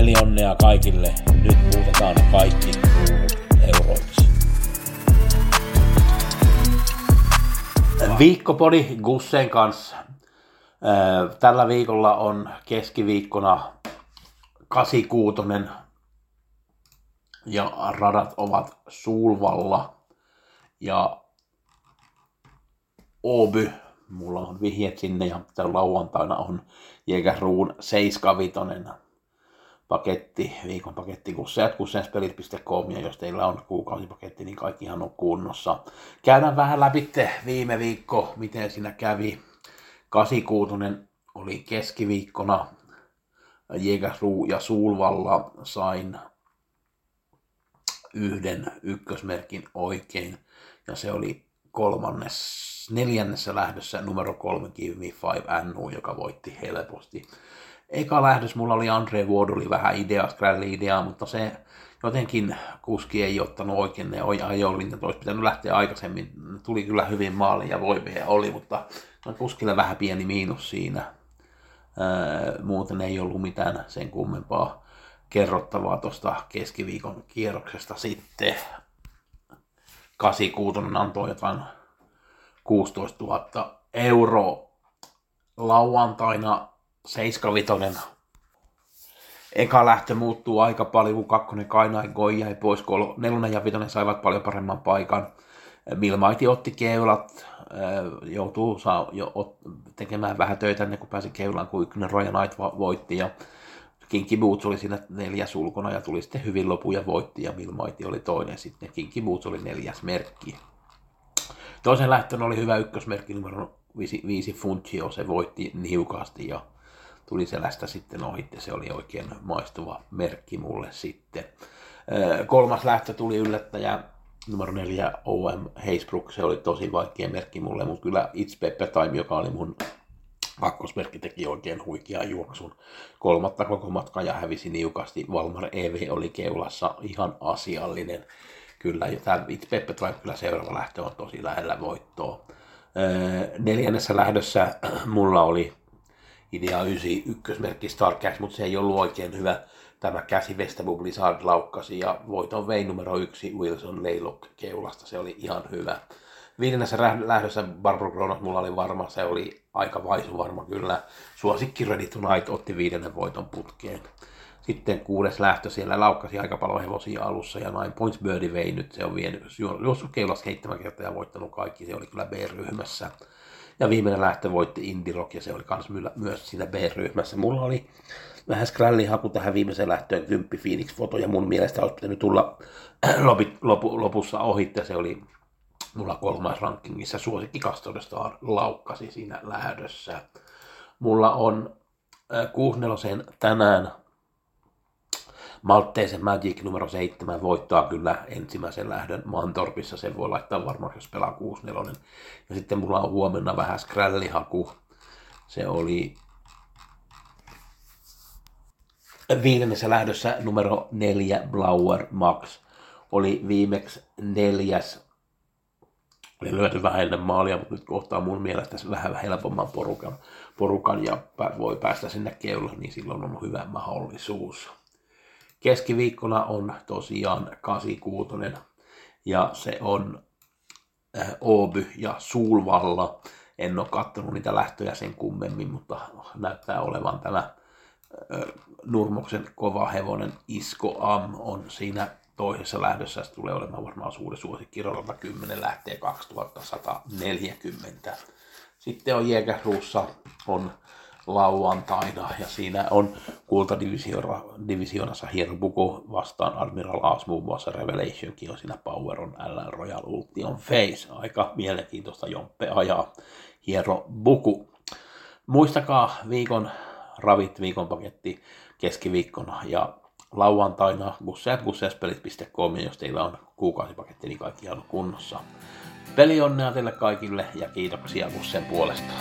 Pelionnea kaikille. Nyt muutetaan kaikki euroiksi. Viikkopodi Gussen kanssa. Tällä viikolla on keskiviikkona 86 ja radat ovat Sulvalla ja Oby. Mulla on vihjeet sinne ja lauantaina on Jägerruun 75 paketti, viikon paketti, kusseat, kussenspelit.com, ja jos teillä on kuukausipaketti, niin kaikkihan on kunnossa. Käydään vähän läpi viime viikko, miten siinä kävi. 86 oli keskiviikkona, Jägersruu ja Sulvalla sain yhden ykkösmerkin oikein, ja se oli kolmannes, neljännessä lähdössä numero kolme Give Me Five NU, joka voitti helposti. Eka lähdös mulla oli Andre Ward, oli vähän idea, idea, mutta se jotenkin kuski ei ottanut oikein ne ajolinjat, olisi pitänyt lähteä aikaisemmin. Tuli kyllä hyvin maali ja voimia oli, mutta kuskille vähän pieni miinus siinä. Ää, muuten ei ollut mitään sen kummempaa kerrottavaa tuosta keskiviikon kierroksesta sitten. 86 antoi jotain 16 000 euroa lauantaina 75 Eka lähtö muuttuu aika paljon, kun kakkonen Kainai Goi jäi pois, kun nelonen ja vitonen saivat paljon paremman paikan. Milmaiti otti keulat, joutuu saa jo tekemään vähän töitä ennen kuin pääsi keulaan, kun ykkönen Royal Knight voitti. Ja Kinky Boots oli siinä neljäs ulkona ja tuli sitten hyvin lopu ja voitti ja Milmaiti oli toinen sitten. Kinky Boots oli neljäs merkki. Toisen lähtön oli hyvä ykkösmerkki numero 5, 5 Funchio, se voitti niukasti ja tuli selästä sitten ohitte. Se oli oikein maistuva merkki mulle sitten. Kolmas lähtö tuli yllättäjä numero neljä OM Heisbrook. Se oli tosi vaikea merkki mulle, mutta kyllä It's Pepper Time, joka oli mun kakkosmerkki, teki oikein huikean juoksun. Kolmatta koko matka ja hävisi niukasti. Valmar EV oli keulassa ihan asiallinen. Kyllä, tämä It's Pepper Time, kyllä seuraava lähtö on tosi lähellä voittoa. Neljännessä lähdössä mulla oli idea 9 ykkösmerkki Starcast, mutta se ei ollut oikein hyvä. Tämä käsi Vestable Blizzard laukkasi ja voiton vei numero yksi Wilson Laylock keulasta. Se oli ihan hyvä. Viidennessä lähdössä Barbara Kronos mulla oli varma, se oli aika vaisu varma kyllä. Suosikki Ready Tonight otti viidennen voiton putkeen. Sitten kuudes lähtö siellä laukkasi aika paljon hevosia alussa ja Nine Points Birdie vei nyt. Se on vienyt, juossut keulasta seitsemän kertaa ja voittanut kaikki. Se oli kyllä B-ryhmässä. Ja viimeinen lähtö voitti Indie Rock ja se oli kans myös siinä B-ryhmässä. Mulla oli vähän skrällihaku tähän viimeiseen lähtöön, kymppi Phoenix-foto ja mun mielestä olisi pitänyt tulla lopu, lopussa ohitte. Se oli mulla kolmas rankingissa suosikki kastoudesta laukkasi siinä lähdössä. Mulla on 64 tänään Maltteisen Magic numero 7 voittaa kyllä ensimmäisen lähdön Mantorpissa. Sen voi laittaa varmaan, jos pelaa 6-4. Ja sitten mulla on huomenna vähän skrällihaku. Se oli viidennessä lähdössä numero 4 Blower Max. Oli viimeksi neljäs. Oli lyöty vähän ennen maalia, mutta nyt kohtaa mun mielestä vähän helpomman porukan, porukan ja voi päästä sinne keulaan, niin silloin on hyvä mahdollisuus. Keskiviikkona on tosiaan 86 ja se on äh, Ooby ja Sulvalla. En ole katsonut niitä lähtöjä sen kummemmin, mutta näyttää olevan tämä äh, Nurmoksen kova hevonen Isko Am on siinä toisessa lähdössä. Se tulee olemaan varmaan suuri suosikki. 10 lähtee 2140. Sitten on Jägersruussa on lauantaina ja siinä on kultadivisioonassa hieno buku vastaan Admiral Aas muun muassa Revelationkin on siinä Power on L Royal Ultion Face. Aika mielenkiintoista Jomppe ajaa hieno buku. Muistakaa viikon ravit viikon paketti keskiviikkona ja lauantaina gusseatgusseaspelit.com, jos teillä on kuukausipaketti, niin kaikki on kunnossa. Peli onnea teille kaikille ja kiitoksia Gussen puolesta.